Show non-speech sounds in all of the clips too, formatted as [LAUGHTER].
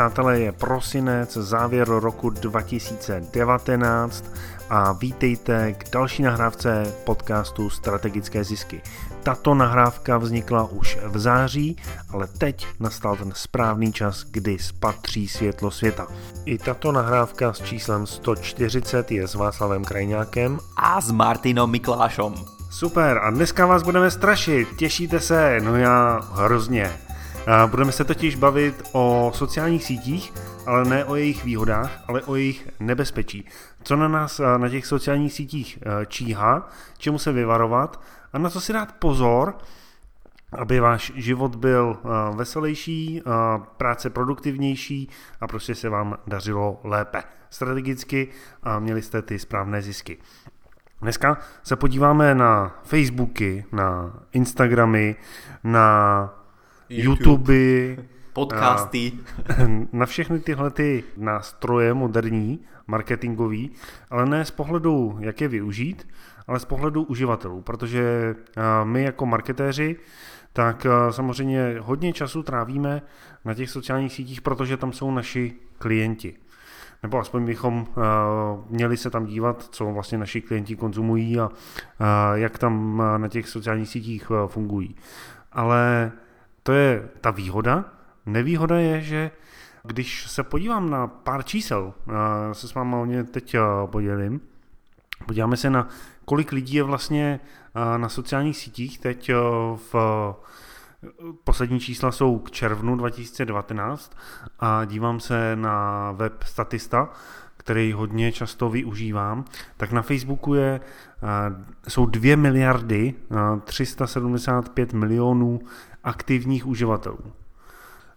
Přátelé, je prosinec, závěr roku 2019 a vítejte k další nahrávce podcastu Strategické zisky. Tato nahrávka vznikla už v září, ale teď nastal ten správný čas, kdy spatří světlo světa. I tato nahrávka s číslem 140 je s Václavem Krajňákem a s Martinom Miklášom. Super, a dneska vás budeme strašit, těšíte se? No já hrozně. Budeme se totiž bavit o sociálních sítích, ale ne o jejich výhodách, ale o jejich nebezpečí. Co na nás na těch sociálních sítích e, číhá, čemu se vyvarovat a na co si dát pozor, aby váš život byl e, veselější, práce produktivnější a prostě se vám dařilo lépe strategicky a měli jste ty správné zisky. Dneska se podíváme na Facebooky, na Instagramy, na YouTube, podcasty. Na všechny tyhle ty nástroje moderní, marketingový, ale ne z pohledu, jak je využít, ale z pohledu uživatelů, protože my jako marketéři tak samozřejmě hodně času trávíme na těch sociálních sítích, protože tam jsou naši klienti. Nebo aspoň bychom měli se tam dívat, co vlastně naši klienti konzumují a jak tam na těch sociálních sítích fungují. Ale to je ta výhoda. Nevýhoda je, že když se podívám na pár čísel, se s vámi o ně teď podělím, podíváme se na kolik lidí je vlastně na sociálních sítích teď v Poslední čísla jsou k červnu 2019 a dívám se na web Statista, který hodně často využívám, tak na Facebooku je, jsou 2 miliardy 375 milionů aktivních uživatelů.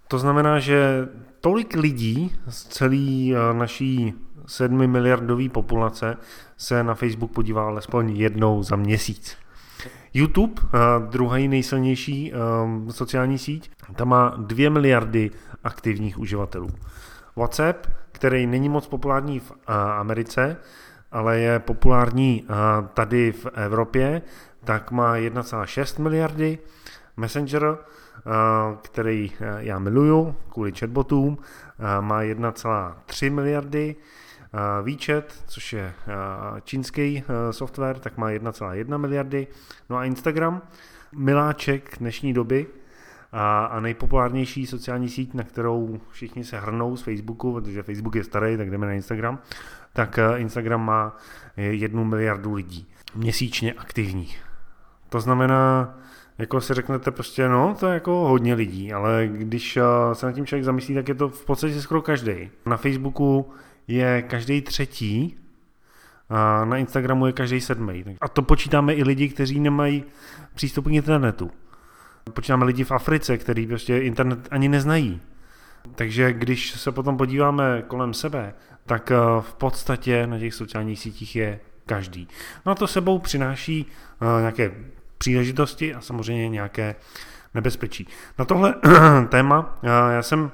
To znamená, že tolik lidí z celé eh, naší 7 miliardové populace se na Facebook podívá alespoň jednou za měsíc. YouTube, eh, druhý nejsilnější eh, sociální síť, tam má 2 miliardy aktivních uživatelů. WhatsApp, který není moc populární v Americe, ale je populární tady v Evropě, tak má 1,6 miliardy Messenger, eh, který eh, já miluju kvůli chatbotům, eh, má 1,3 miliardy. WeChat, což je čínský software, tak má 1,1 miliardy. No a Instagram, miláček dnešní doby, a, nejpopulárnější sociální síť, na kterou všichni se hrnou z Facebooku, protože Facebook je starý, tak jdeme na Instagram, tak Instagram má jednu miliardu lidí měsíčně aktivních. To znamená, jako si řeknete prostě, no, to je jako hodně lidí, ale když eh, se nad tím člověk zamyslí, tak je to v podstatě skoro každý. Na Facebooku je každý třetí, a na Instagramu je každý sedmý. A to počítáme i lidi, kteří nemají přístup k internetu. Počítáme lidi v Africe, kteří prostě internet ani neznají. Takže když se potom podíváme kolem sebe, tak eh, v podstatě na těch sociálních sítích je každý. No a to sebou přináší eh, nějaké příležitosti a samozřejmě nějaké nebezpečí. Na tohle [CLEARS THROAT] téma já jsem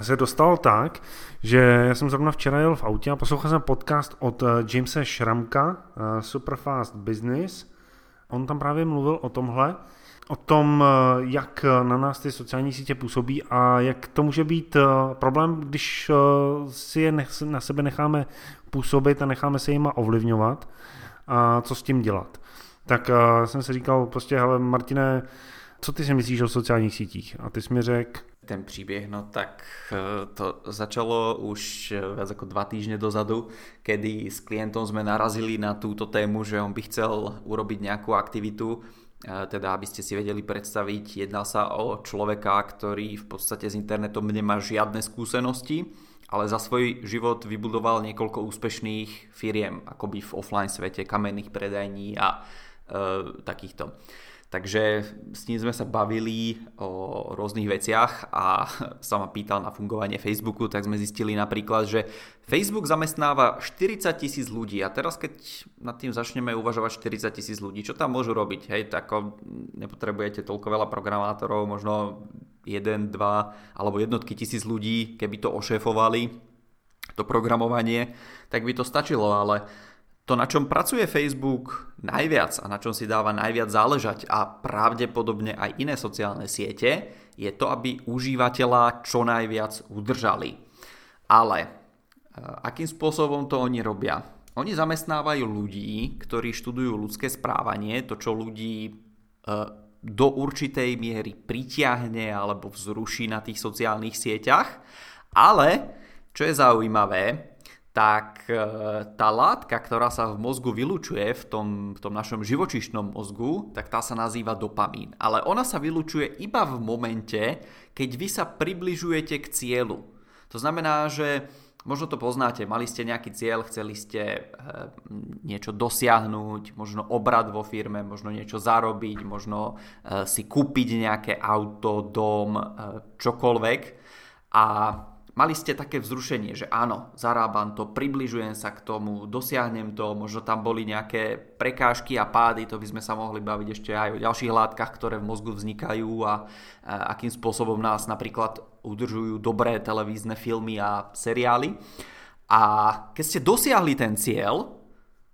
se dostal tak, že já jsem zrovna včera jel v autě a poslouchal jsem podcast od eh, Jamesa Šramka, eh, Superfast Business. On tam právě mluvil o tomhle, o tom, eh, jak na nás ty sociální sítě působí a jak to může být problém, když si je na sebe necháme působit a necháme se jima ovlivňovat a co s tím dělat tak uh, jsem si říkal prostě, hele Martine, co ty si myslíš o sociálních sítích? A ty jsi mi řekl, ten příběh, no tak eh, to začalo už eh, viac ako dva týždne dozadu, kedy s klientom sme narazili na túto tému, že on by chcel urobiť nejakú aktivitu, teda aby ste si vedeli predstaviť, jedná sa o človeka, ktorý v podstate s internetom nemá žiadne skúsenosti, ale za svoj život vybudoval niekoľko úspešných firiem, akoby v offline svete, kamenných predajní a takýchto. Takže s ním sme sa bavili o rôznych veciach a [LAUGHS] sa ma pýtal na fungovanie Facebooku, tak sme zistili napríklad, že Facebook zamestnáva 40 tisíc ľudí a teraz keď nad tým začneme uvažovať 40 tisíc ľudí, čo tam môžu robiť? Hej, tak nepotrebujete toľko veľa programátorov, možno 1, 2 alebo jednotky tisíc ľudí, keby to ošéfovali, to programovanie, tak by to stačilo, ale To, na čom pracuje Facebook najviac a na čom si dáva najviac záležať a pravdepodobne aj iné sociálne siete, je to, aby užívateľa čo najviac udržali. Ale e, akým spôsobom to oni robia? Oni zamestnávajú ľudí, ktorí študujú ľudské správanie, to, čo ľudí e, do určitej miery pritiahne alebo vzruší na tých sociálnych sieťach. Ale, čo je zaujímavé, tak e, tá látka, ktorá sa v mozgu vylučuje, v tom, v tom našom živočišnom mozgu, tak tá sa nazýva dopamín. Ale ona sa vylučuje iba v momente, keď vy sa približujete k cieľu. To znamená, že možno to poznáte, mali ste nejaký cieľ, chceli ste e, niečo dosiahnuť, možno obrad vo firme, možno niečo zarobiť, možno e, si kúpiť nejaké auto, dom, čokoľvek. A mali ste také vzrušenie, že áno, zarábam to, približujem sa k tomu, dosiahnem to, možno tam boli nejaké prekážky a pády, to by sme sa mohli baviť ešte aj o ďalších látkach, ktoré v mozgu vznikajú a, a akým spôsobom nás napríklad udržujú dobré televízne filmy a seriály. A keď ste dosiahli ten cieľ,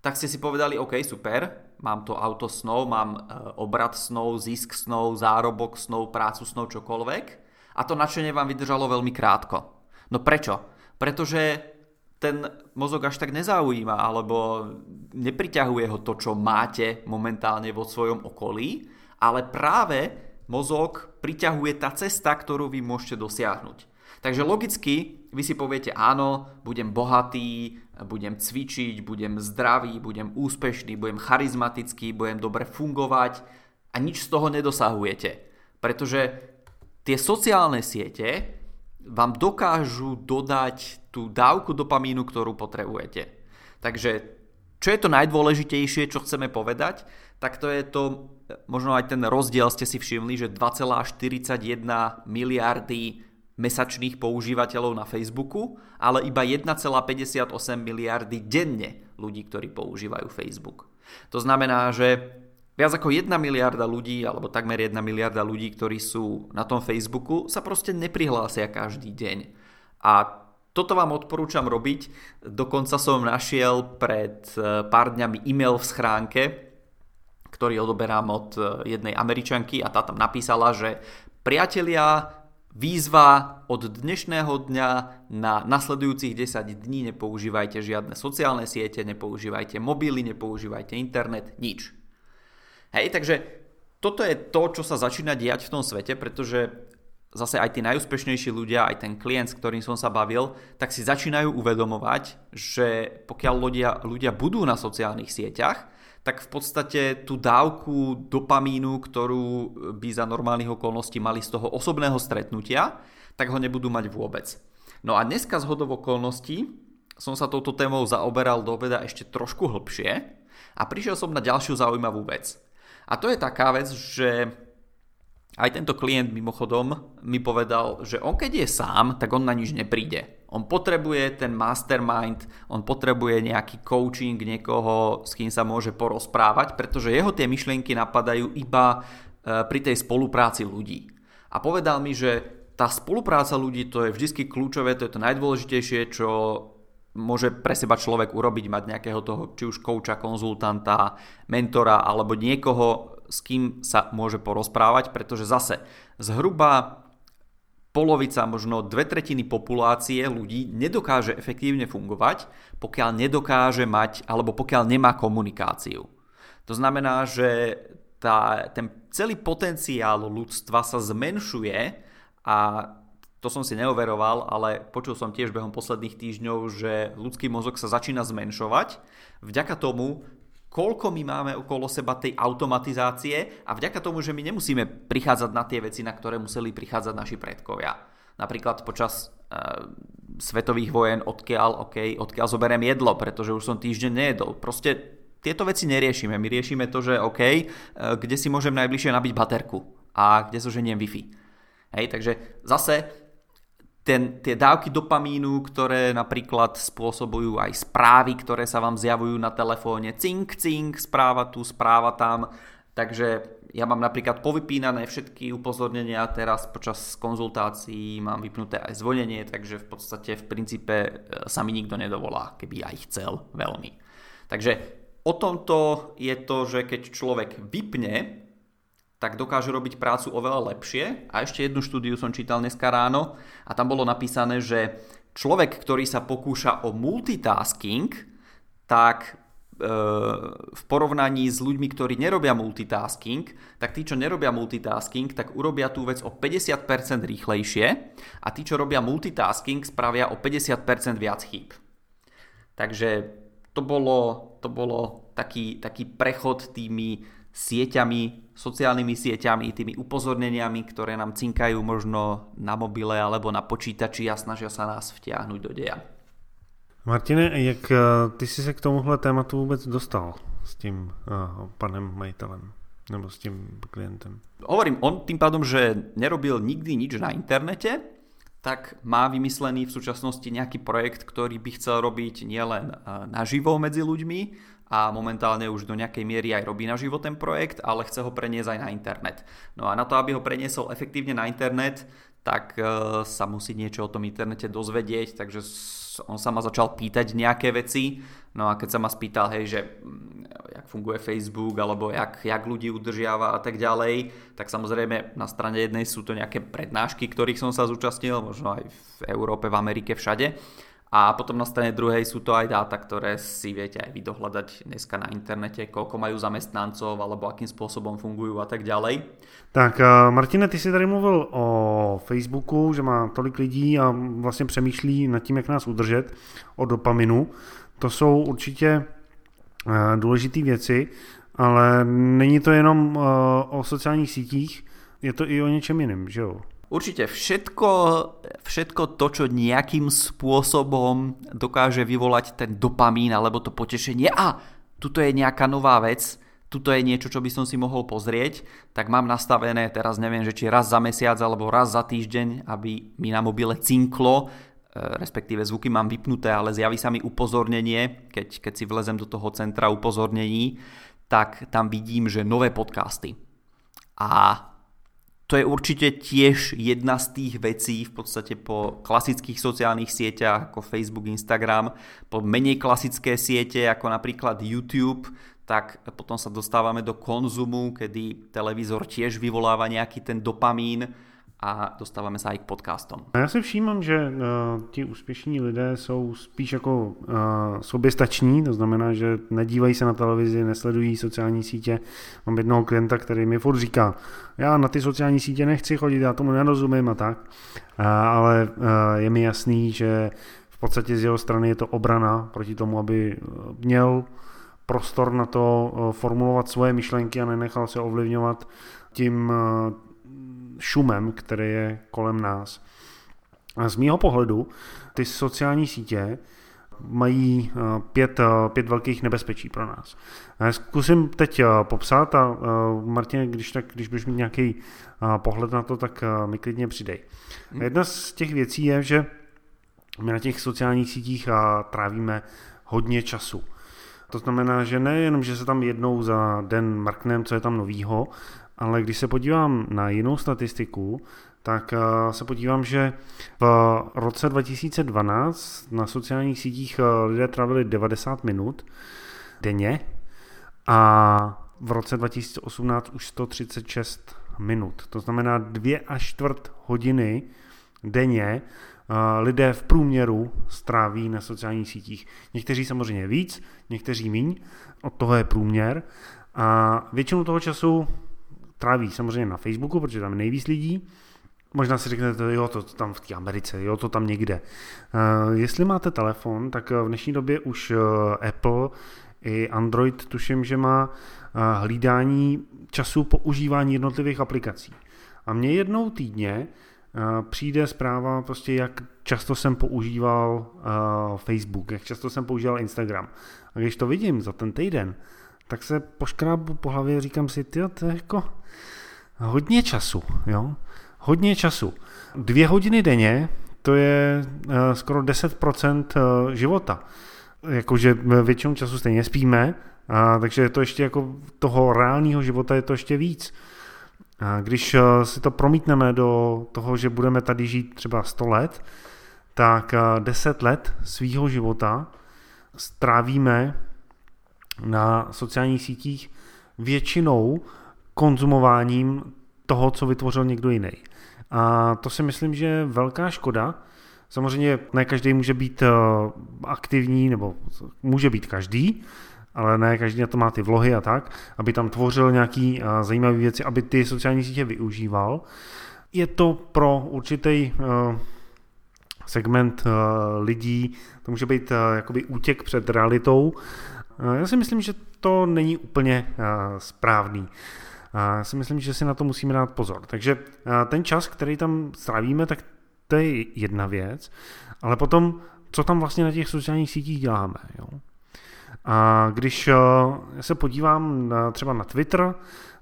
tak ste si povedali, OK, super, mám to auto snov, mám e, obrad snov, zisk snov, zárobok snov, prácu snov, čokoľvek. A to nadšenie vám vydržalo veľmi krátko. No prečo? Pretože ten mozog až tak nezaujíma, alebo nepriťahuje ho to, čo máte momentálne vo svojom okolí, ale práve mozog priťahuje tá cesta, ktorú vy môžete dosiahnuť. Takže logicky vy si poviete, áno, budem bohatý, budem cvičiť, budem zdravý, budem úspešný, budem charizmatický, budem dobre fungovať a nič z toho nedosahujete. Pretože tie sociálne siete vám dokážu dodať tú dávku dopamínu, ktorú potrebujete. Takže čo je to najdôležitejšie, čo chceme povedať, tak to je to, možno aj ten rozdiel ste si všimli, že 2,41 miliardy mesačných používateľov na Facebooku, ale iba 1,58 miliardy denne ľudí, ktorí používajú Facebook. To znamená, že Viac ako 1 miliarda ľudí, alebo takmer 1 miliarda ľudí, ktorí sú na tom Facebooku, sa proste neprihlásia každý deň. A toto vám odporúčam robiť. Dokonca som našiel pred e, pár dňami e-mail v schránke, ktorý odoberám od e, jednej američanky a tá tam napísala, že priatelia, výzva od dnešného dňa na nasledujúcich 10 dní nepoužívajte žiadne sociálne siete, nepoužívajte mobily, nepoužívajte internet, nič Hej, takže toto je to, čo sa začína diať v tom svete, pretože zase aj tí najúspešnejší ľudia, aj ten klient, s ktorým som sa bavil, tak si začínajú uvedomovať, že pokiaľ ľudia, ľudia budú na sociálnych sieťach, tak v podstate tú dávku dopamínu, ktorú by za normálnych okolností mali z toho osobného stretnutia, tak ho nebudú mať vôbec. No a dneska z hodov okolností som sa touto témou zaoberal do obeda ešte trošku hlbšie a prišiel som na ďalšiu zaujímavú vec. A to je taká vec, že aj tento klient mimochodom mi povedal, že on keď je sám, tak on na nič nepríde. On potrebuje ten mastermind, on potrebuje nejaký coaching, niekoho, s kým sa môže porozprávať, pretože jeho tie myšlienky napadajú iba e, pri tej spolupráci ľudí. A povedal mi, že tá spolupráca ľudí to je vždy kľúčové, to je to najdôležitejšie, čo môže pre seba človek urobiť, mať nejakého toho, či už kouča, konzultanta, mentora alebo niekoho, s kým sa môže porozprávať, pretože zase zhruba polovica, možno dve tretiny populácie ľudí nedokáže efektívne fungovať, pokiaľ nedokáže mať, alebo pokiaľ nemá komunikáciu. To znamená, že tá, ten celý potenciál ľudstva sa zmenšuje a to som si neoveroval, ale počul som tiež behom posledných týždňov, že ľudský mozog sa začína zmenšovať vďaka tomu, koľko my máme okolo seba tej automatizácie a vďaka tomu, že my nemusíme prichádzať na tie veci, na ktoré museli prichádzať naši predkovia. Napríklad počas e, svetových vojen, odkiaľ, okay, odkiaľ zoberiem jedlo, pretože už som týždeň nejedol. Proste tieto veci neriešime. My riešime to, že OK, e, kde si môžem najbližšie nabiť baterku a kde zoženiem Wi-Fi. Hej, takže zase ten, tie dávky dopamínu, ktoré napríklad spôsobujú aj správy, ktoré sa vám zjavujú na telefóne, cink, cink, správa tu, správa tam. Takže ja mám napríklad povypínané všetky upozornenia teraz počas konzultácií, mám vypnuté aj zvonenie, takže v podstate v princípe e, sa mi nikto nedovolá, keby aj chcel veľmi. Takže o tomto je to, že keď človek vypne, tak dokáže robiť prácu oveľa lepšie. A ešte jednu štúdiu som čítal dneska ráno a tam bolo napísané, že človek, ktorý sa pokúša o multitasking, tak v porovnaní s ľuďmi, ktorí nerobia multitasking, tak tí, čo nerobia multitasking, tak urobia tú vec o 50% rýchlejšie a tí, čo robia multitasking, spravia o 50% viac chýb. Takže to bolo, to bolo taký, taký prechod tými sieťami, sociálnymi sieťami, tými upozorneniami, ktoré nám cinkajú možno na mobile alebo na počítači a snažia sa nás vtiahnuť do deja. Martine, jak eh, ty jsi se k tomuhle tématu vůbec dostal s tím uh, panem majitelem? Nebo s tím klientem? Hovorím, on tým pádom, že nerobil nikdy nič na internete, tak má vymyslený v súčasnosti nejaký projekt, ktorý by chcel robiť nielen eh, naživo medzi ľuďmi a momentálne už do nejakej miery aj robí naživo ten projekt, ale chce ho preniesť aj na internet. No a na to, aby ho preniesol efektívne na internet, tak sa musí niečo o tom internete dozvedieť, takže on sa ma začal pýtať nejaké veci, no a keď sa ma spýtal, hej, že mm, jak funguje Facebook, alebo jak, jak ľudí udržiava a tak ďalej, tak samozrejme na strane jednej sú to nejaké prednášky, ktorých som sa zúčastnil, možno aj v Európe, v Amerike, všade. A potom na strane druhej sú to aj dáta, ktoré si viete aj vy dohľadať dneska na internete, koľko majú zamestnancov alebo akým spôsobom fungujú a tak ďalej. Tak eh, Martine, ty jsi tady mluvil o Facebooku, že má tolik lidí a vlastně přemýšlí nad tím, jak nás udržet, o dopaminu. To jsou určitě eh, důležité věci, ale není to jenom eh, o sociálních sítích, je to i o něčem jiném, že jo? Určite všetko, všetko to, čo nejakým spôsobom dokáže vyvolať ten dopamín alebo to potešenie a tuto je nejaká nová vec, tuto je niečo, čo by som si mohol pozrieť, tak mám nastavené teraz neviem, že či raz za mesiac alebo raz za týždeň, aby mi na mobile cinklo, e, respektíve zvuky mám vypnuté, ale zjaví sa mi upozornenie, keď, keď si vlezem do toho centra upozornení, tak tam vidím, že nové podcasty. A to je určite tiež jedna z tých vecí v podstate po klasických sociálnych sieťach ako Facebook, Instagram, po menej klasické siete ako napríklad YouTube, tak potom sa dostávame do konzumu, kedy televízor tiež vyvoláva nejaký ten dopamín, a dostáváme se i k podcastom. Já si všímám, že uh, ti úspěšní lidé jsou spíš jako uh, soběstační, to znamená, že nedívají se na televizi, nesledují sociální sítě. Mám jednoho klienta, který mi furt říká, já na ty sociální sítě nechci chodit, já tomu nerozumím a tak, uh, ale uh, je mi jasný, že v podstatě z jeho strany je to obrana proti tomu, aby měl prostor na to formulovat svoje myšlenky a nenechal se ovlivňovat tím šumem, který je kolem nás. A z mýho pohledu ty sociální sítě mají eh, pět, eh, pět velkých nebezpečí pro nás. Zkusím teď eh, popsat a Martin, když, tak, když budeš mít nějaký pohled na to, tak mi klidně přidej. Hmm. Jedna z těch věcí je, že my na těch sociálních sítích trávíme hodně času. To znamená, že nejenom, že se tam jednou za den marknem, co je tam novýho, ale když se podívám na jinou statistiku, tak eh, se podívám, že v roce 2012 na sociálních sítích eh, lidé trávili 90 minut denně a v roce 2018 už 136 minut. To znamená dvě až čtvrt hodiny denně eh, lidé v průměru stráví na sociálních sítích. Někteří samozřejmě víc, někteří míň, od toho je průměr. A většinu toho času tráví samozřejmě na Facebooku, protože tam je nejvíc lidí. Možná si řeknete, jo, to tam v té Americe, jo, to tam někde. Uh, jestli máte telefon, tak v dnešní době už uh, Apple i Android tuším, že má hlídání času používání jednotlivých aplikací. A mně jednou týdně přijde zpráva, prostě jak často jsem používal Facebook, jak často jsem používal Instagram. A když to vidím za ten týden, tak se poškrábu po hlavě říkám si, ty to je jako hodně času, jo? Hodně času. Dvě hodiny denně, to je uh, skoro 10% uh, života. Jakože většinou času stejně spíme, a, takže je to ještě jako toho reálného života je to ještě víc. A když uh, si to promítneme do toho, že budeme tady žít třeba 100 let, tak uh, 10 let svýho života strávíme na sociálních sítích většinou konzumováním toho, co vytvořil někdo jiný. A to si myslím, že je velká škoda. Samozřejmě ne každý může být eh, aktivní, nebo může být každý, ale ne každý na to má ty vlohy a tak, aby tam tvořil nějaký eh, zajímavé věci, aby ty sociální sítě využíval. Je to pro určitý eh, segment lidí, to může být jakoby útěk před realitou. Já si myslím, že to není úplně správný. Já si myslím, že si na to musíme dát pozor. Takže ten čas, který tam strávíme, tak to je jedna věc, ale potom, co tam vlastně na těch sociálních sítích děláme. Jo? A když se podívám na, třeba na Twitter,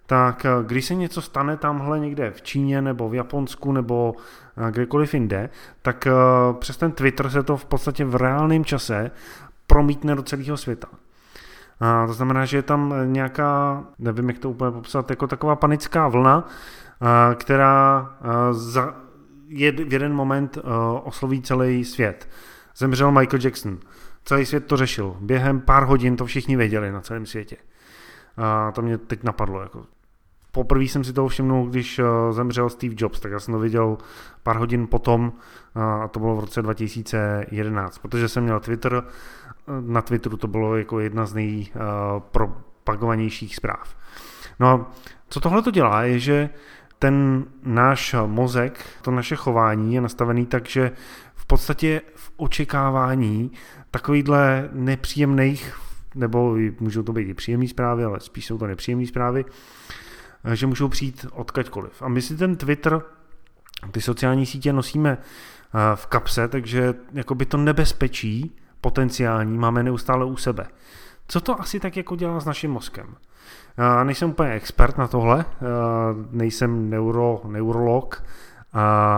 tak když se něco stane tamhle někde v Číně nebo v Japonsku nebo kdekoliv jinde, tak přes ten Twitter se to v podstatě v reálném čase promítne do celého světa. A to znamená, že je tam nějaká, nevím, jak to úplně popsat, jako taková panická vlna, která za, je, v jeden moment osloví celý svět. Zemřel Michael Jackson. Celý svět to řešil. Během pár hodin to všichni věděli na celém světě. A to mě teď napadlo. Jako. Poprvé jsem si toho všimnul, když zemřel Steve Jobs, tak já jsem to viděl pár hodin potom, a to bylo v roce 2011, protože jsem měl Twitter na Twitteru to bylo jako jedna z nejpropagovanějších zpráv. No a co tohle to dělá, je, že ten náš mozek, to naše chování je nastavený tak, že v podstatě v očekávání takovýchhle nepříjemných, nebo můžou to být i příjemné zprávy, ale spíš jsou to nepříjemné zprávy, že můžou přijít odkaďkoliv. A my si ten Twitter, ty sociální sítě nosíme v kapse, takže jakoby to nebezpečí potenciální máme neustále u sebe. Co to asi tak jako dělá s naším mozkem? Já nejsem úplně expert na tohle, nejsem neuro, neurolog,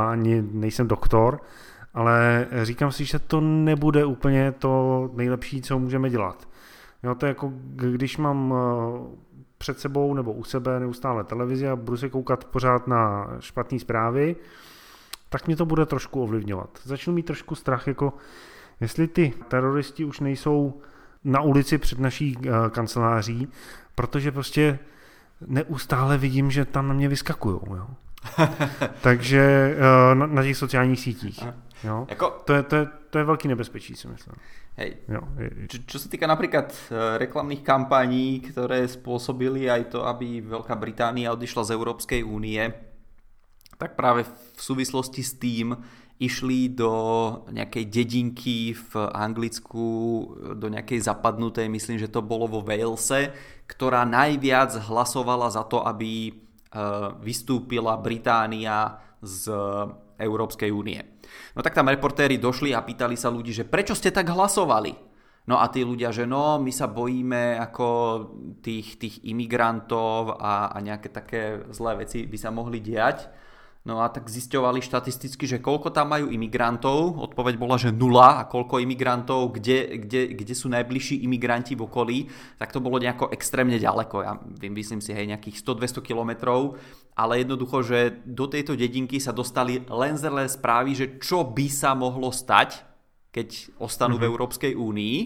ani nejsem doktor, ale říkám si, že to nebude úplně to nejlepší, co můžeme dělat. Jo, to je jako když mám před sebou nebo u sebe neustále televizi a budu se koukat pořád na špatné zprávy, tak mě to bude trošku ovlivňovat. Začnu mít trošku strach, jako jestli ty teroristi už nejsou na ulici před naší eh, kanceláří, protože prostě neustále vidím, že tam na mě vyskakují. [LAUGHS] Takže eh, na, na těch sociálních sítích. Jo. Jako... To, je, to, je, to je velký nebezpečí, si myslím. Hej. Jo. Čo, čo sa týka napríklad eh, reklamných kampaní, ktoré spôsobili aj to, aby Veľká Británia odišla z Európskej únie, tak práve v súvislosti s tým, išli do nejakej dedinky v Anglicku, do nejakej zapadnutej, myslím, že to bolo vo Walese, ktorá najviac hlasovala za to, aby e, vystúpila Británia z Európskej únie. No tak tam reportéri došli a pýtali sa ľudí, že prečo ste tak hlasovali? No a tí ľudia, že no, my sa bojíme ako tých, tých imigrantov a, a nejaké také zlé veci by sa mohli diať. No a tak zisťovali štatisticky, že koľko tam majú imigrantov. Odpoveď bola, že nula. A koľko imigrantov, kde, kde, kde sú najbližší imigranti v okolí, tak to bolo nejako extrémne ďaleko. Ja viem, myslím si, hej, nejakých 100-200 kilometrov. Ale jednoducho, že do tejto dedinky sa dostali len zrlé správy, že čo by sa mohlo stať, keď ostanú mm-hmm. v mhm. Európskej únii.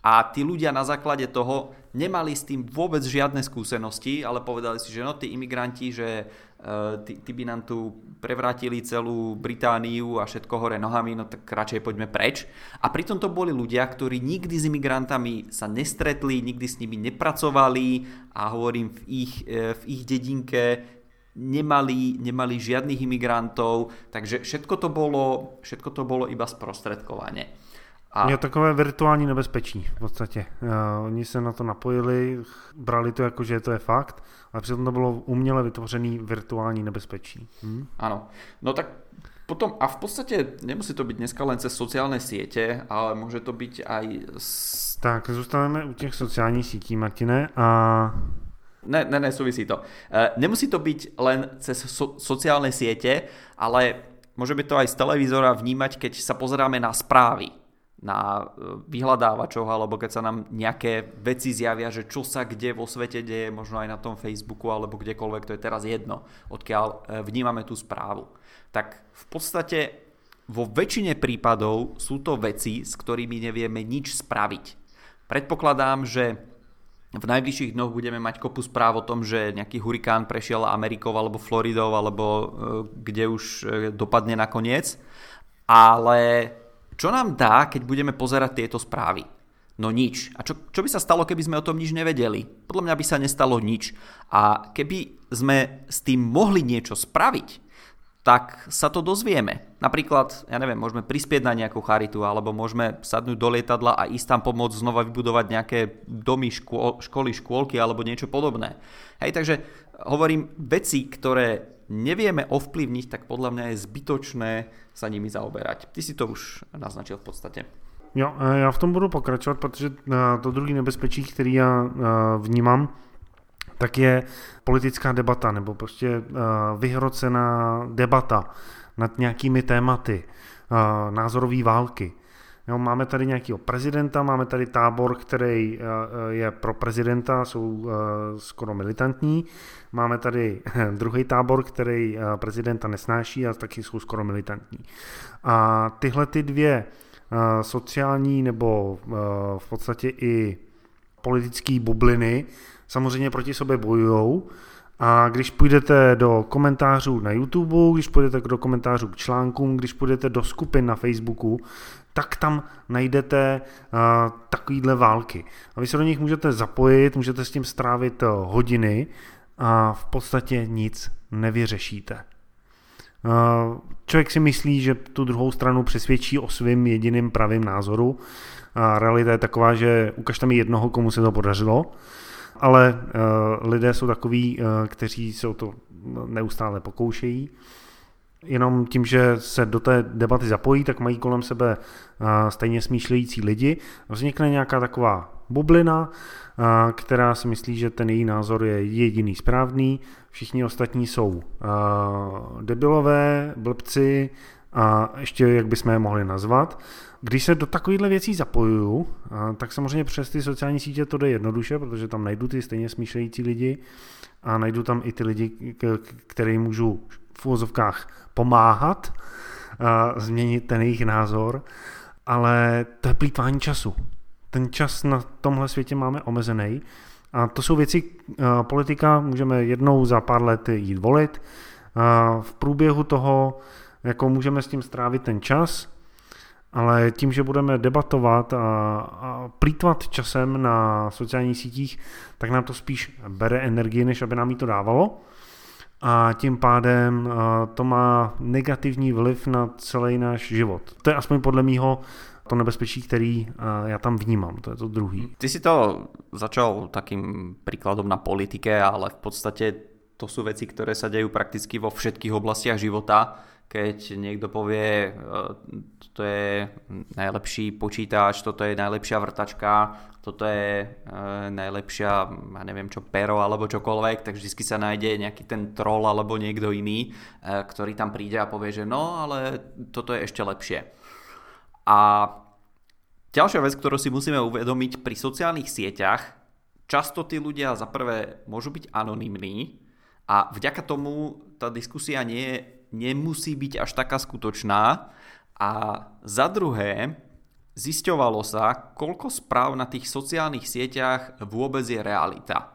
A tí ľudia na základe toho nemali s tým vôbec žiadne skúsenosti, ale povedali si, že no tí imigranti, že Eh, ty, ty by nám tu prevrátili celú Britániu a všetko hore nohami, no tak radšej poďme preč. A pritom to boli ľudia, ktorí nikdy s imigrantami sa nestretli, nikdy s nimi nepracovali a hovorím v ich, eh, v ich dedinke nemali, nemali žiadnych imigrantov, takže všetko to bolo, všetko to bolo iba sprostredkovanie. A... Je takové virtuální nebezpečí v podstatě. Uh, oni se na to napojili, brali to jako, že to je fakt, ale přitom to bylo uměle vytvořený virtuální nebezpečí. Hm? Ano. No tak potom, a v podstate nemusí to byť dneska len cez sociálne siete, ale môže to byť aj... S... Tak, zůstaneme u těch sociálních sítí, Martine, a... Ne, ne, ne, súvisí to. E, nemusí to byť len cez so, sociálne siete, ale môže byť to aj z televízora vnímať, keď sa pozeráme na správy na e, vyhľadávačoch, alebo keď sa nám nejaké veci zjavia, že čo sa kde vo svete deje, možno aj na tom Facebooku, alebo kdekoľvek, to je teraz jedno, odkiaľ e, vnímame tú správu. Tak v podstate vo väčšine prípadov sú to veci, s ktorými nevieme nič spraviť. Predpokladám, že v najbližších dňoch budeme mať kopu správ o tom, že nejaký hurikán prešiel Amerikou alebo Floridou alebo e, kde už dopadne nakoniec. Ale čo nám dá, keď budeme pozerať tieto správy? No nič. A čo, čo by sa stalo, keby sme o tom nič nevedeli? Podľa mňa by sa nestalo nič. A keby sme s tým mohli niečo spraviť, tak sa to dozvieme. Napríklad, ja neviem, môžeme prispieť na nejakú charitu, alebo môžeme sadnúť do lietadla a ísť tam pomôcť znova vybudovať nejaké domy, škôl, školy, škôlky alebo niečo podobné. Hej, takže hovorím, veci, ktoré nevieme ovplyvniť, tak podľa mňa je zbytočné sa nimi zaoberať. Ty si to už naznačil v podstate. Jo, já v tom budu pokračovat, protože eh, to druhý nebezpečí, který já eh, vnímám, tak je politická debata nebo prostě vyhrocená debata nad nějakými tématy, názorové války. Jo, máme tady nějakého prezidenta, máme tady tábor, který uh, je pro prezidenta, jsou skoro militantní. Máme tady [LAUGHS] druhý tábor, který prezidenta nesnáší a taky jsou skoro militantní. A tyhle ty dvě sociální nebo v podstatě i politické bubliny samozřejmě proti sobě bojují. A když půjdete do komentářů na YouTube, když půjdete do komentářů k článkům, když půjdete do skupin na Facebooku, tak tam najdete uh, takovýhle války. A vy se do nich můžete zapojit, můžete s tím strávit uh, hodiny a v podstatě nic nevyřešíte. Uh, člověk si myslí, že tu druhou stranu přesvědčí o svým jediným pravým názoru. A realita je taková, že ukažte mi jednoho, komu se to podařilo ale lidé jsou takový, uh, kteří se o to neustále pokoušejí. Jenom tím, že se do té debaty zapojí, tak mají kolem sebe uh, stejně smýšlející lidi. Vznikne nějaká taková bublina, uh, která si myslí, že ten její názor je jediný správný. Všichni ostatní jsou uh, debilové, blbci a ještě jak bychom je mohli nazvat. Když se do takovýchhle věcí zapojuju, tak samozřejmě přes ty sociální sítě to jde jednoduše, protože tam najdu ty stejně smýšlející lidi a najdu tam i ty lidi, kterým můžu v úvozovkách pomáhat, změnit ten jejich názor, ale to je plýtvání času. Ten čas na tomhle světě máme omezený a to jsou věci, politika můžeme jednou za pár let jít volit, v průběhu toho jako můžeme s tím strávit ten čas, ale tím, že budeme debatovat a, a plítvat časem na sociálních sítích, tak nám to spíš bere energii, než aby nám jí to dávalo. A tím pádem to má negativní vliv na celý náš život. To je aspoň podle mýho to nebezpečí, který já tam vnímám, to je to druhý. Ty si to začal takým príkladom na politike, ale v podstate to sú veci, ktoré sa dejú prakticky vo všetkých oblastiach života keď niekto povie, e, toto je najlepší počítač, toto je najlepšia vrtačka, toto je e, najlepšia, ja neviem čo, pero alebo čokoľvek, tak vždy sa nájde nejaký ten troll alebo niekto iný, e, ktorý tam príde a povie, že no, ale toto je ešte lepšie. A ďalšia vec, ktorú si musíme uvedomiť pri sociálnych sieťach, často tí ľudia za prvé môžu byť anonymní a vďaka tomu tá diskusia nie je nemusí byť až taká skutočná. A za druhé, zisťovalo sa, koľko správ na tých sociálnych sieťach vôbec je realita.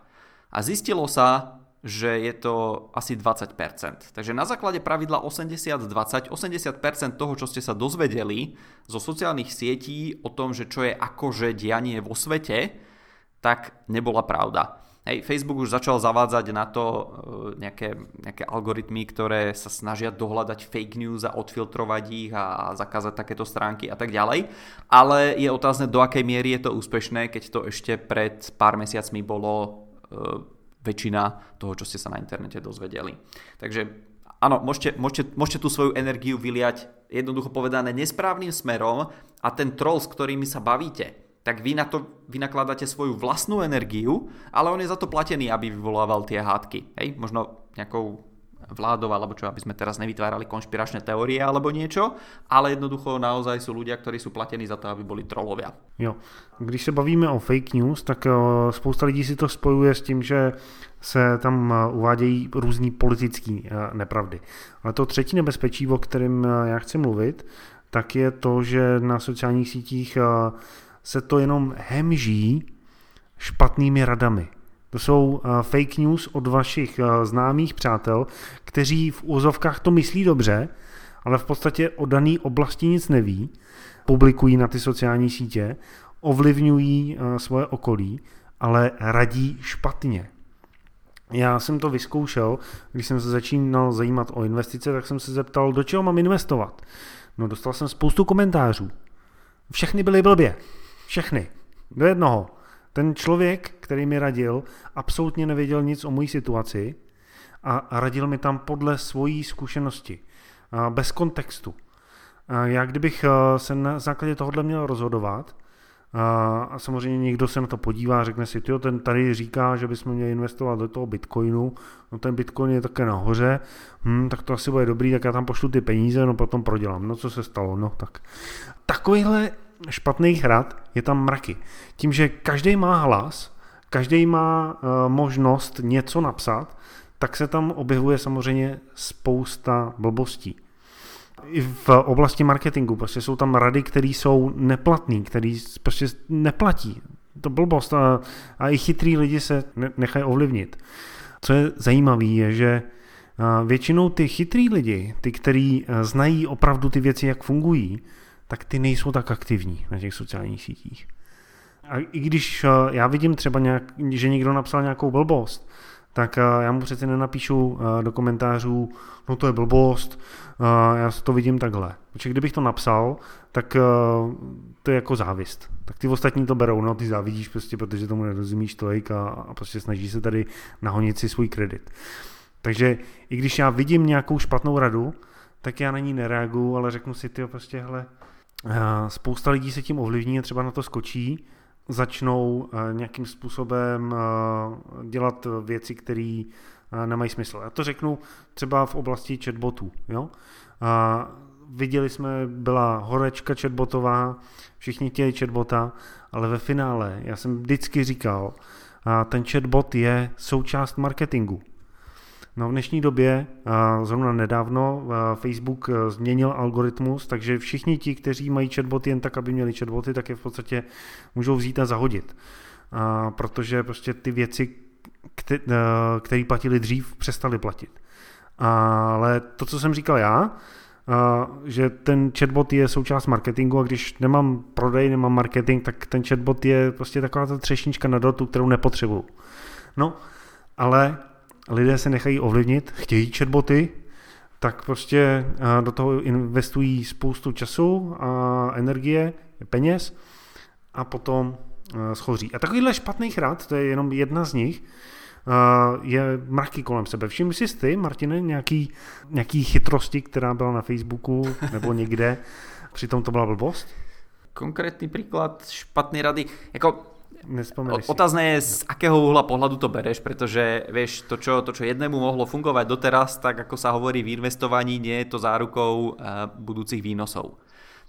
A zistilo sa, že je to asi 20%. Takže na základe pravidla 80-20, 80% toho, čo ste sa dozvedeli zo sociálnych sietí o tom, že čo je akože dianie vo svete, tak nebola pravda. Hej, Facebook už začal zavádzať na to e, nejaké, nejaké algoritmy, ktoré sa snažia dohľadať fake news a odfiltrovať ich a zakázať takéto stránky a tak ďalej. Ale je otázne, do akej miery je to úspešné, keď to ešte pred pár mesiacmi bolo uh, väčšina toho, čo ste sa na internete dozvedeli. Takže áno, môžete, môžete, môžete tú svoju energiu vyliať jednoducho povedané nesprávnym smerom a ten troll, s ktorými sa bavíte, tak vy na to vynakladáte svoju vlastnú energiu, ale on je za to platený, aby vyvolával tie hádky. Hej, možno nejakou vládou, alebo čo, aby sme teraz nevytvárali konšpiračné teórie alebo niečo, ale jednoducho naozaj sú ľudia, ktorí sú platení za to, aby boli trolovia. Jo. Když se bavíme o fake news, tak eh, spousta lidí si to spojuje s tím, že se tam eh, uvádějí různý politický eh, nepravdy. Ale to třetí nebezpečí, o kterém já chci mluvit, tak je to, že na sociálních sítích se to jenom hemží špatnými radami. To jsou fake news od vašich známých přátel, kteří v úzovkách to myslí dobře, ale v podstatě o dané oblasti nic neví, publikují na ty sociální sítě, ovlivňují svoje okolí, ale radí špatně. Já jsem to vyzkoušel, když jsem se začínal zajímat o investice, tak jsem se zeptal, do čeho mám investovat. No dostal jsem spoustu komentářů. Všechny byly blbě. Všechny. Do jednoho. Ten člověk, který mi radil, absolutně nevěděl nic o mojí situaci a radil mi tam podle svojí zkušenosti. Bez kontextu. Já kdybych eh, se na základě tohohle měl rozhodovat, a samozřejmě někdo se na to podívá, řekne si, tyjo, ten tady říká, že bychom měli investovat do toho Bitcoinu, no ten Bitcoin je také nahoře, hm, tak to asi bude dobrý, tak já tam pošlu ty peníze, no potom prodělám. No co se stalo, no tak. Takovýhle špatných rad je tam mraky. Tím, že každý má hlas, každý má uh, možnost něco napsat, tak se tam objevuje samozřejmě spousta blbostí i v oblasti marketingu. Prostě jsou tam rady, které jsou neplatné, které prostě neplatí. To blbost a, a i chytrý lidi se nechají ovlivnit. Co je zajímavé, je, že většinou ty chytrý lidi, ty, kteří znají opravdu ty věci, jak fungují, tak ty nejsou tak aktivní na těch sociálních sítích. A i když já vidím třeba, nějak, že někdo napsal nějakou blbost, tak já mu přece nenapíšu do komentářů, no to je blbost, já to vidím takhle. Protože kdybych to napsal, tak to je jako závist. Tak ty ostatní to berou, no ty závidíš prostě, protože tomu nerozumíš tolik a, a prostě snaží se tady nahonit si svůj kredit. Takže i když já vidím nějakou špatnou radu, tak já na ní nereaguju, ale řeknu si, ty prostě, hele, spousta lidí se tím ovlivní a třeba na to skočí, začnou nějakým způsobem dělat věci, které nemají smysl. Já to řeknu třeba v oblasti chatbotů. Jo? A viděli jsme, byla horečka chatbotová, všichni chtěli chatbota, ale ve finále, já jsem vždycky říkal, a ten chatbot je součást marketingu. No v dnešní době, zrovna nedávno, Facebook e, změnil algoritmus, takže všichni ti, kteří mají chatboty jen tak, aby měli chatboty, tak je v podstatě můžou vzít a zahodit. Protože prostě ty věci, Eh, který platili dřív, přestali platit. Ale to, co jsem říkal já, eh, že ten chatbot je součást marketingu a když nemám prodej, nemám marketing, tak ten chatbot je prostě taková ta třešnička na dotu, kterou nepotřebuju. No, ale lidé se nechají ovlivnit, chtějí chatboty, tak prostě eh, do toho investují spoustu času a energie, peněz a potom schoří. A takovýhle špatných rad, to je jenom jedna z nich, je mraky kolem sebe. Všiml jsi ty, Martine, nějaký, nějaký chytrosti, která byla na Facebooku nebo někde, [LAUGHS] přitom to byla blbost? Konkrétny príklad špatnej rady. Jako, Nespomenieš Otázne je, z akého uhla pohľadu to bereš, pretože vieš, to čo, to, čo jednému mohlo fungovať doteraz, tak ako sa hovorí v investovaní, nie je to zárukou uh, budúcich výnosov.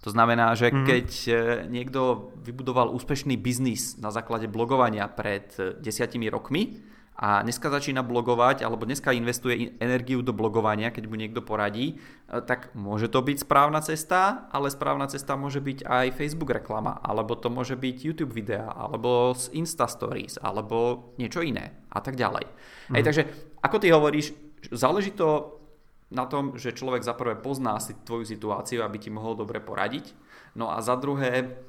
To znamená, že mm-hmm. keď uh, niekto vybudoval úspešný biznis na základe blogovania pred uh, desiatimi rokmi, a dneska začína blogovať alebo dneska investuje energiu do blogovania, keď mu niekto poradí, e, tak môže to byť správna cesta, ale správna cesta môže byť aj Facebook reklama, alebo to môže byť YouTube videa, alebo z Insta Stories, alebo niečo iné a tak ďalej. Mm. Hej, takže ako ty hovoríš, záleží to na tom, že človek za prvé pozná si tvoju situáciu, aby ti mohol dobre poradiť, no a za druhé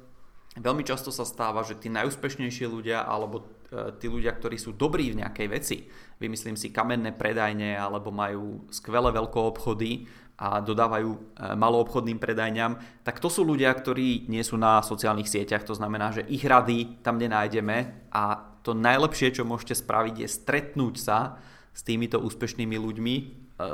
veľmi často sa stáva, že tí najúspešnejší ľudia alebo E, tí ľudia, ktorí sú dobrí v nejakej veci, vymyslím si kamenné predajne alebo majú skvelé veľké obchody a dodávajú e, maloobchodným predajňam, tak to sú ľudia, ktorí nie sú na sociálnych sieťach, to znamená, že ich rady tam nenájdeme a to najlepšie, čo môžete spraviť, je stretnúť sa s týmito úspešnými ľuďmi e,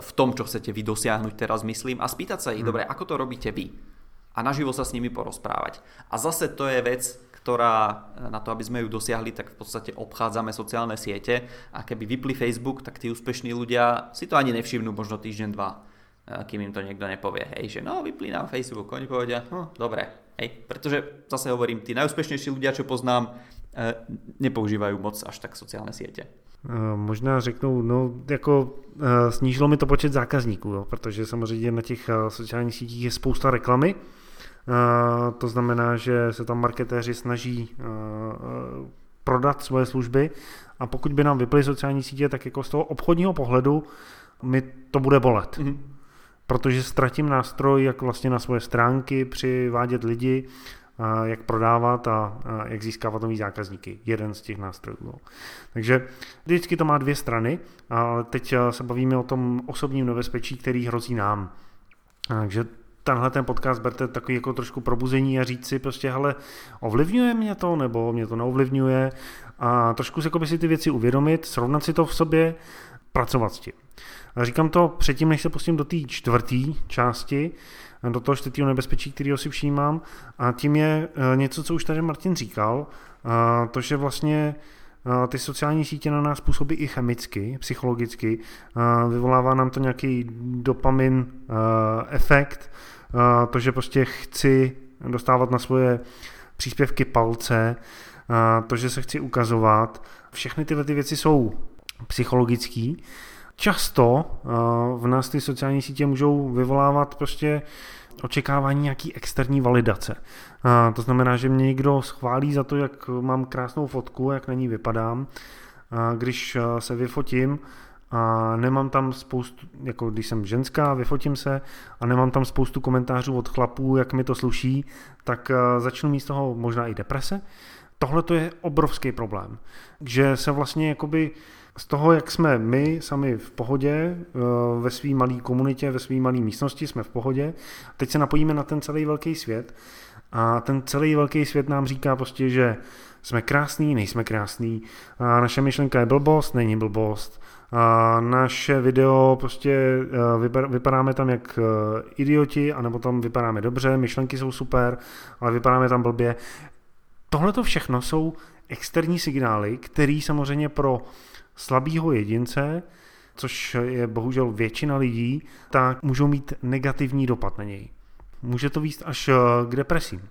v tom, čo chcete vy dosiahnuť teraz, myslím, a spýtať sa ich, hmm. dobre, ako to robíte vy? A naživo sa s nimi porozprávať. A zase to je vec, ktorá na to, aby sme ju dosiahli, tak v podstate obchádzame sociálne siete a keby vypli Facebook, tak tí úspešní ľudia si to ani nevšimnú možno týždeň, dva, eh, kým im to niekto nepovie. Hej, že no, vypli nám Facebook, oni povedia, no, dobre. Hej, pretože zase hovorím, tí najúspešnejší ľudia, čo poznám, eh, nepoužívajú moc až tak sociálne siete. Eh, možná řeknou, no jako snížilo mi to počet zákazníků, jo, protože samozřejmě na těch sociálních sítích je spousta reklamy, to znamená, že se tam marketéři snaží prodat svoje služby a pokud by nám vyply sociální sítě, tak jako z toho obchodního pohledu mi to bude bolet. Mm-hmm. Protože ztratím nástroj, jak vlastně na svoje stránky přivádět lidi, jak prodávat a jak získávat nový zákazníky. Jeden z těch nástrojů. No. Takže vždycky to má dvě strany, ale teď se bavíme o tom osobním nebezpečí, který hrozí nám. Takže tenhle ten podcast berte takový jako trošku probuzení a říct si prostě, hele, ovlivňuje mě to, nebo mě to neovlivňuje a trošku si, by si ty věci uvědomit, srovnat si to v sobě, pracovat s tím. A říkám to předtím, než se pustím do té čtvrté části, do toho čtvrtého nebezpečí, kterého si všímám. A tím je eh, něco, co už tady Martin říkal, to, že vlastně ty sociální sítě na nás působí i chemicky, psychologicky. Vyvolává nám to nějaký dopamin eh, efekt, to, že prostě chci dostávat na svoje příspěvky palce, to, že se chci ukazovat. Všechny tyhle ty věci jsou psychologický. Často v nás ty sociální sítě můžou vyvolávat prostě očekávání nějaký externí validace. To znamená, že mě někdo schválí za to, jak mám krásnou fotku, jak na ní vypadám. Když se vyfotím, a nemám tam spoustu, jako když jsem ženská, vyfotím se a nemám tam spoustu komentářů od chlapů, jak mi to sluší, tak začnu mít z toho možná i deprese. Tohle to je obrovský problém, že se vlastně jakoby z toho, jak jsme my sami v pohodě, eh, ve své malé komunitě, ve své malé místnosti jsme v pohodě, teď se napojíme na ten celý velký svět. A ten celý velký svět nám říká prostě, že jsme krásný, nejsme krásný, a naše myšlenka je blbost, není blbost, a naše video prostě eh, vypadáme tam jak eh, idioti, anebo tam vypadáme dobře, myšlenky jsou super, ale vypadáme tam blbě. Tohle to všechno jsou externí signály, které samozřejmě pro slabého jedince, což je bohužel většina lidí, tak můžou mít negativní dopad na něj. Může to výst až eh, k depresím.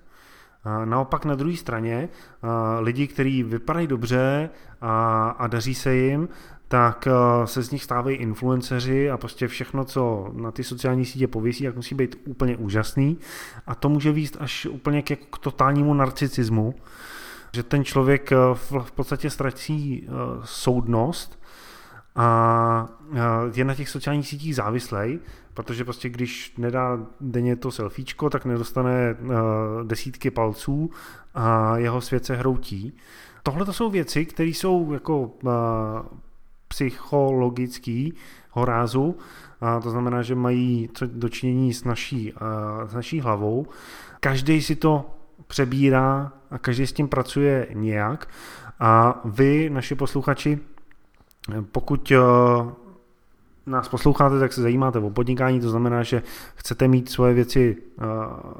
Naopak na druhé straně eh, lidi, kteří vypadají dobře a, a daří se jim, tak eh, se z nich stávají influenceři a prostě všechno, co na ty sociální sítě pověsí, jak musí být úplně úžasný. A to může výst až úplně k, k totálnímu narcicismu, že ten člověk eh, v podstatě ztratí eh, soudnost a eh, je na těch sociálních sítích závislej, protože prostě když nedá denně to selfiečko, tak nedostane desítky palců a jeho svět se hroutí. Tohle to jsou věci, které jsou jako psychologický horázu, a to znamená, že mají co dočinění s naší, s naší hlavou. Každý si to přebírá a každý s tím pracuje nějak. A vy, naši posluchači, pokud eh, nás posloucháte, tak se zajímáte o podnikání, to znamená, že chcete mít svoje věci, eh,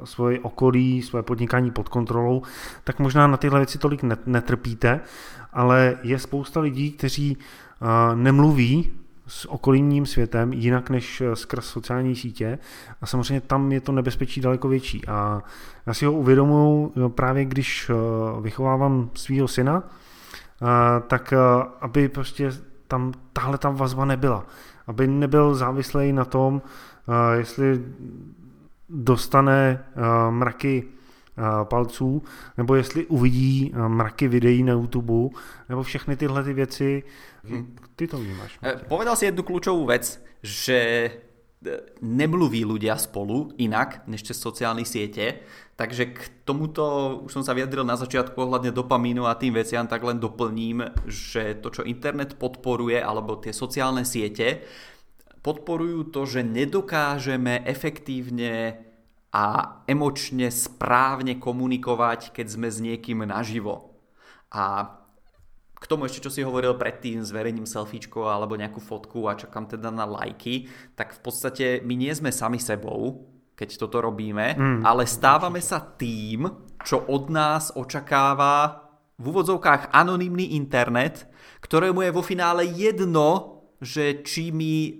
svoje okolí, svoje podnikání pod kontrolou, tak možná na tyhle věci tolik netrpíte, ale je spousta lidí, kteří eh, nemluví s okolním světem jinak než eh, skrz sociální sítě. A samozřejmě tam je to nebezpečí daleko větší. A já si ho uvědomuji no, právě když eh, vychovávám svého syna, eh, tak aby prostě tam tahle tam vazba nebyla, aby nebyl závislý na tom, jestli dostane mraky palců, nebo jestli uvidí mraky videí na YouTube, nebo všechny tyhle ty věci, hm. ty to vnímáš. Martin. Povedal si jednu kľúčovú vec, že nemluví ľudia spolu inak než cez sociálne siete, takže k tomuto už som sa vyjadril na začiatku ohľadne dopamínu a tým veciam, tak len doplním, že to, čo internet podporuje, alebo tie sociálne siete, podporujú to, že nedokážeme efektívne a emočne správne komunikovať, keď sme s niekým naživo. A k tomu ešte, čo si hovoril predtým, zverejním selfiečko alebo nejakú fotku a čakám teda na lajky, tak v podstate my nie sme sami sebou, keď toto robíme, mm. ale stávame sa tým, čo od nás očakáva v úvodzovkách anonymný internet, ktorému je vo finále jedno, že či my e,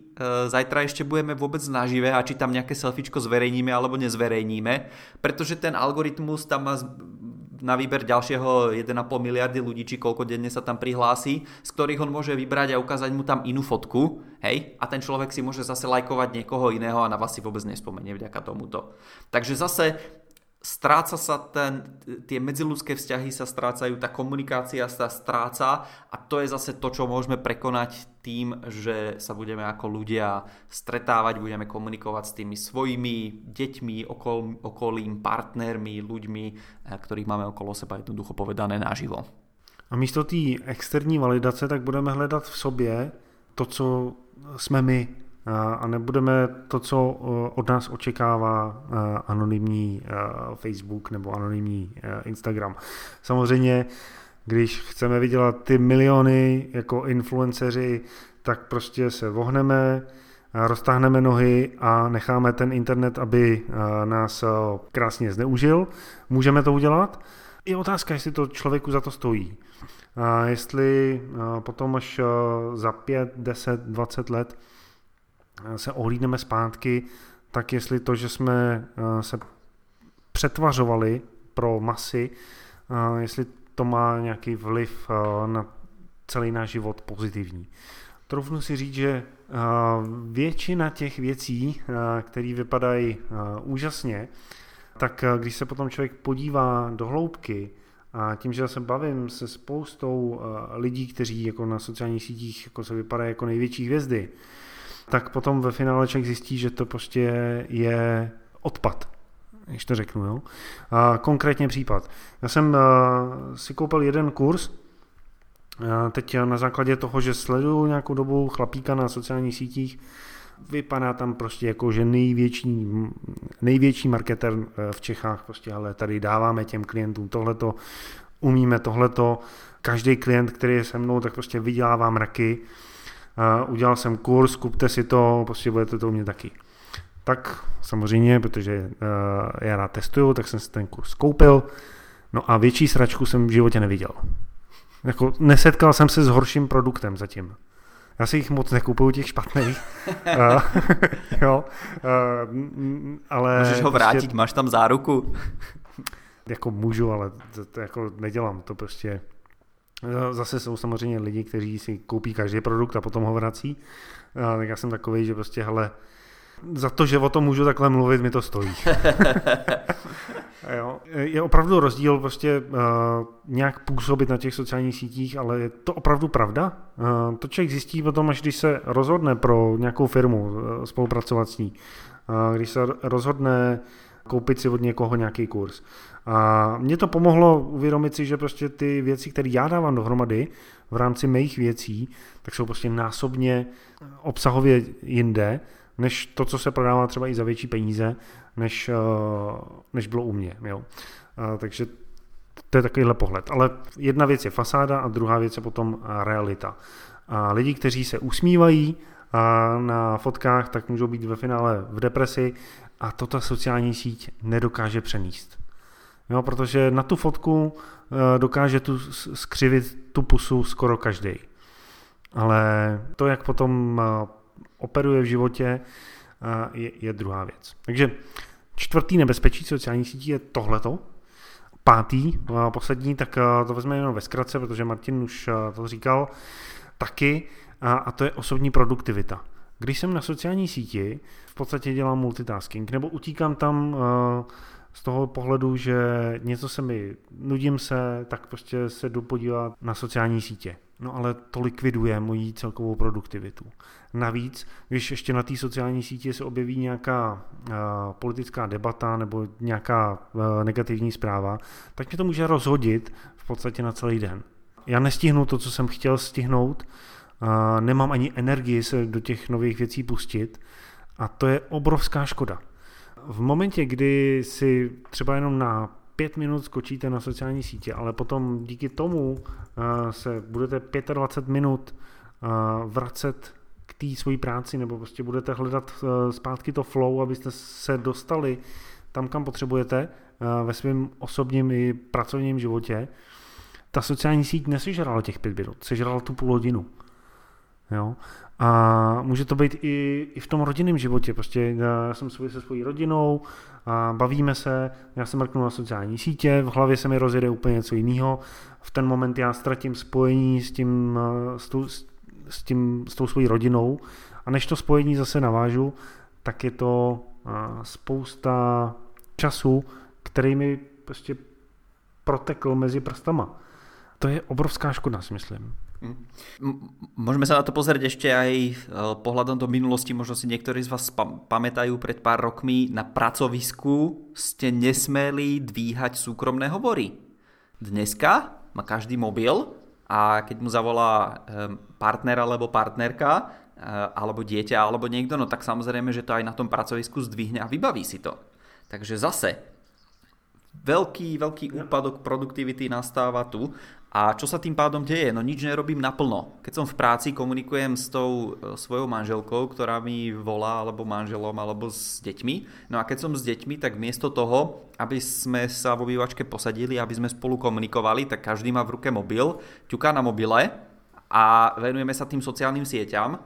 zajtra ešte budeme vôbec nažive a či tam nejaké selfiečko zverejníme alebo nezverejníme, pretože ten algoritmus tam má na výber ďalšieho 1,5 miliardy ľudí, či koľko denne sa tam prihlási, z ktorých on môže vybrať a ukázať mu tam inú fotku, hej, a ten človek si môže zase lajkovať niekoho iného a na vás si vôbec nespomenie vďaka tomuto. Takže zase stráca sa ten, tie medziludské vzťahy sa strácajú, tá komunikácia sa stráca a to je zase to, čo môžeme prekonať tým, že sa budeme ako ľudia stretávať, budeme komunikovať s tými svojimi deťmi, okol, okolím, partnermi, ľuďmi, eh, ktorých máme okolo seba jednoducho povedané naživo. A místo té externí validace tak budeme hledat v sobě to, co jsme my, a nebudeme to, co od nás očekává anonymní Facebook nebo anonymní Instagram. Samozřejmě, když chceme vydělat ty miliony jako influenceři, tak prostě se vohneme, roztáhneme nohy a necháme ten internet, aby nás krásně zneužil. Můžeme to udělat. Je otázka, jestli to člověku za to stojí. A jestli potom až za 5, 10, 20 let se ohlídneme zpátky, tak jestli to, že jsme eh, se přetvařovali pro masy, eh, jestli to má nějaký vliv eh, na celý náš život pozitivní. Troufnu si říct, že většina těch věcí, které vypadají úžasně, tak když se potom člověk podívá do hloubky a tím, že se bavím se spoustou lidí, kteří jako na sociálních sítích jako se vypadají jako největší hvězdy, tak potom ve finále člověk zjistí, že to prostě je odpad, když to řeknu. Jo? A konkrétně případ. Já jsem uh, si koupil jeden kurz, uh, teď na základě toho, že sleduju nějakou dobu chlapíka na sociálních sítích, vypadá tam prostě jako, že největší, největší marketer v Čechách prostě, ale tady dáváme těm klientům tohleto, umíme tohleto, každý klient, který je se mnou, tak prostě vydělává mraky, udělal jsem kurz, kupte si to, prostě budete to umět taky. Tak samozřejmě, protože uh, já rád testuju, tak jsem si ten kurz koupil, no a větší sračku jsem v životě neviděl. Jako nesetkal jsem se s horším produktem zatím. Já si jich moc nekupuju, těch špatných. uh, [LAUGHS] [LAUGHS] jo, uh, ale... Můžeš ho vrátit, prostě, máš tam záruku. jako můžu, ale to, to jako nedělám, to prostě Eh, zase jsou samozřejmě lidi, kteří si koupí každý produkt a potom ho vrací. A tak já jsem takový, že prostě, hele, za to, že o tom můžu takhle mluvit, mi to stojí. [LAUGHS] jo. Je opravdu rozdíl prostě uh, nějak působit na těch sociálních sítích, ale je to opravdu pravda? Uh, to člověk zjistí potom, až když se rozhodne pro nějakou firmu uh, spolupracovat s ní. Uh, když se rozhodne koupit si od někoho nějaký kurz. A mě to pomohlo uvědomit si, že prostě ty věci, které já dávám dohromady v rámci mých věcí, tak jsou prostě násobně obsahově jinde, než to, co se prodává třeba i za větší peníze, než, eh, než bylo u mě. Jo. A, takže to je takovýhle pohled. Ale jedna věc je fasáda a druhá věc je potom realita. A lidi, kteří se usmívají a na fotkách, tak můžou být ve finále v depresi a to ta sociální síť nedokáže přenést. Jo, protože na tu fotku eh, dokáže tu skřivit tu pusu skoro každý. Ale to, jak potom eh, operuje v životě, eh, je, je druhá věc. Takže čtvrtý nebezpečí sociální sítí je tohleto. Pátý, poslední, tak to vezmeme jenom ve zkratce, protože Martin už to říkal taky, a to je osobní produktivita. Když jsem na sociální síti, v podstatě dělám multitasking, nebo utíkám tam z toho pohledu, že něco se mi, nudím se, tak prostě se jdu podívat na sociální sítě. No ale to likviduje moji celkovou produktivitu. Navíc, když ještě na té sociální sítě se objeví nějaká uh, politická debata nebo nějaká uh, negativní zpráva, tak mě to může rozhodit v podstatě na celý den. Já nestihnu to, co jsem chtěl stihnout, nemám ani energii se do těch nových věcí pustit a to je obrovská škoda v momentě, kdy si třeba jenom na pět minut skočíte na sociální sítě, ale potom díky tomu uh, se budete 25 minut uh, vracet k té své práci, nebo prostě budete hledat uh, zpátky to flow, abyste se dostali tam, kam potřebujete ve svém osobním i pracovním životě, ta sociální síť nesežrala těch pět minut, sežrala tu půl hodinu. Jo? A může to být i, i v tom rodinném životě. Prostě já jsem se svojí rodinou, a bavíme se, já jsem mrknu na sociální sítě, v hlavě se mi rozjede úplně něco jiného. V ten moment já ztratím spojení s tím, s, tou, s, tím, s tou svojí rodinou a než to spojení zase navážu, tak je to spousta času, který mi prostě protekl mezi prstama. To je obrovská škoda, si myslím. Môžeme sa na to pozrieť ešte aj e, pohľadom do minulosti. Možno si niektorí z vás pamätajú pred pár rokmi na pracovisku ste nesmeli dvíhať súkromné hovory. Dneska má každý mobil a keď mu zavolá e, partner alebo partnerka e, alebo dieťa alebo niekto, no tak samozrejme, že to aj na tom pracovisku zdvihne a vybaví si to. Takže zase veľký, veľký úpadok produktivity nastáva tu a čo sa tým pádom deje? No nič nerobím naplno. Keď som v práci, komunikujem s tou e, svojou manželkou, ktorá mi volá, alebo manželom, alebo s deťmi. No a keď som s deťmi, tak miesto toho, aby sme sa vo vývačke posadili, aby sme spolu komunikovali, tak každý má v ruke mobil, ťuká na mobile a venujeme sa tým sociálnym sieťam,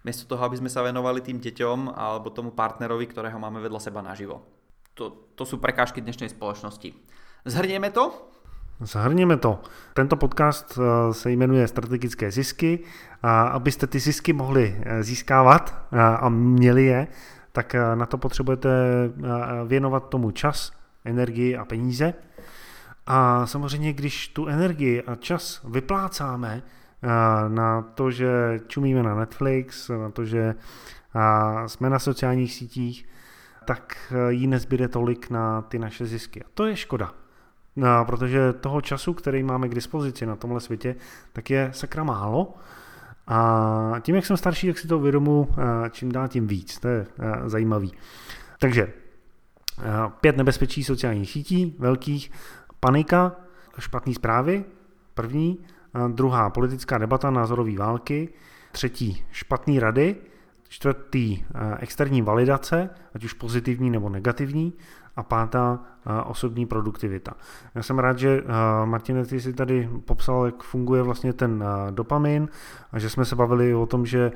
miesto toho, aby sme sa venovali tým deťom alebo tomu partnerovi, ktorého máme vedľa seba naživo. To, to sú prekážky dnešnej spoločnosti. Zhrnieme to? Zhrněme to. Tento podcast eh, se jmenuje Strategické zisky a abyste ty zisky mohli eh, získávat eh, a měli je, tak na to potřebujete věnovat tomu čas, energii a peníze. A samozřejmě, když tu energii a čas vyplácáme na to, že čumíme na Netflix, na to, že jsme na sociálních sítích, tak jí nezbyde tolik na ty naše zisky. A to je škoda. No, protože toho času, který máme k dispozici na tomhle světě, tak je sakra málo. A tím, jak jsem starší, tak si to uvědomu eh, čím dál tím víc. To je eh, zajímavý. Takže eh, pět nebezpečí sociálních sítí, velkých, panika, špatné zprávy, první, druhá politická debata, názorové války, třetí špatné rady, čtvrtý externí validace, ať už pozitivní nebo negativní, a pátá osobní produktivita. Já jsem rád, že Martin, ty si tady popsal, jak funguje vlastně ten dopamin a že jsme se bavili o tom, že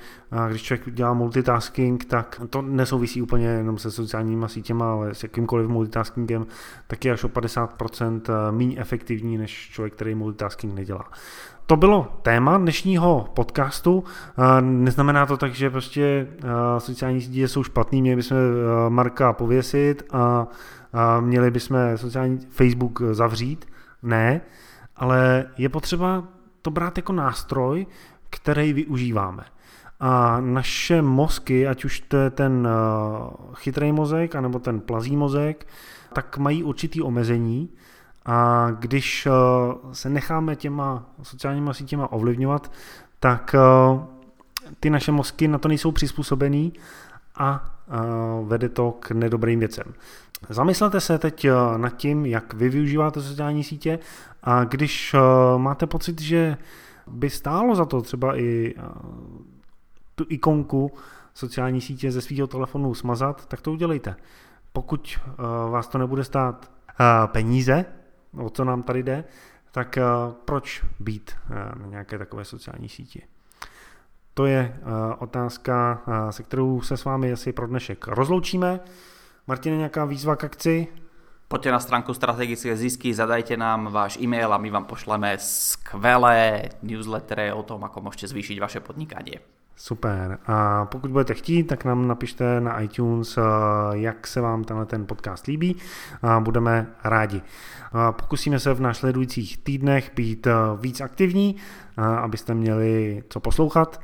když člověk dělá multitasking, tak to nesouvisí úplně jenom se sociálníma sítěma, ale s jakýmkoliv multitaskingem, tak je až o 50% méně efektivní než člověk, který multitasking nedělá. To bylo téma dnešního podcastu. Neznamená to tak, že prostě sociální sítě jsou špatný, měli bychom Marka pověsit a měli bychom sociální Facebook zavřít. Ne, ale je potřeba to brát jako nástroj, který využíváme. A naše mozky, ať už to je ten chytrý mozek, anebo ten plazí mozek, tak mají určitý omezení a když eh, se necháme těma sociálníma sítěma ovlivňovat, tak eh, ty naše mozky na to nejsou přizpůsobený a eh, vede to k nedobrým věcem. Zamyslete se teď nad tím, jak vy využíváte sociální sítě a když máte pocit, že by stálo za to třeba i tu ikonku sociální sítě ze svého telefonu smazat, tak to udělejte. Pokud vás to nebude stát peníze, o co nám tady jde, tak uh, proč být uh, na nějaké takové sociální síti? To je uh, otázka, se kterou se s vámi asi pro dnešek rozloučíme. Martine, nějaká výzva k akci? Poďte na stránku Strategické zisky, zadajte nám váš e-mail a my vám pošleme skvelé newslettery o tom, ako môžete zvýšiť vaše podnikanie. Super. A pokud budete chtít, tak nám napište na iTunes, eh, jak se vám tenhle ten podcast líbí. A budeme rádi. A pokusíme se v následujících týdnech být eh, víc aktivní, eh, abyste měli co poslouchat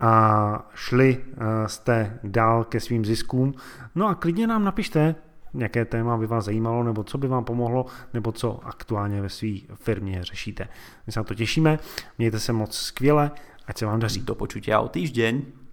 a šli jste dál ke svým ziskům. No a klidně nám napište, jaké téma by vás zajímalo, nebo co by vám pomohlo, nebo co aktuálně ve své firmě řešíte. My se na to těšíme, mějte se moc skvěle Ať se vám daří. Do počutia o týždeň.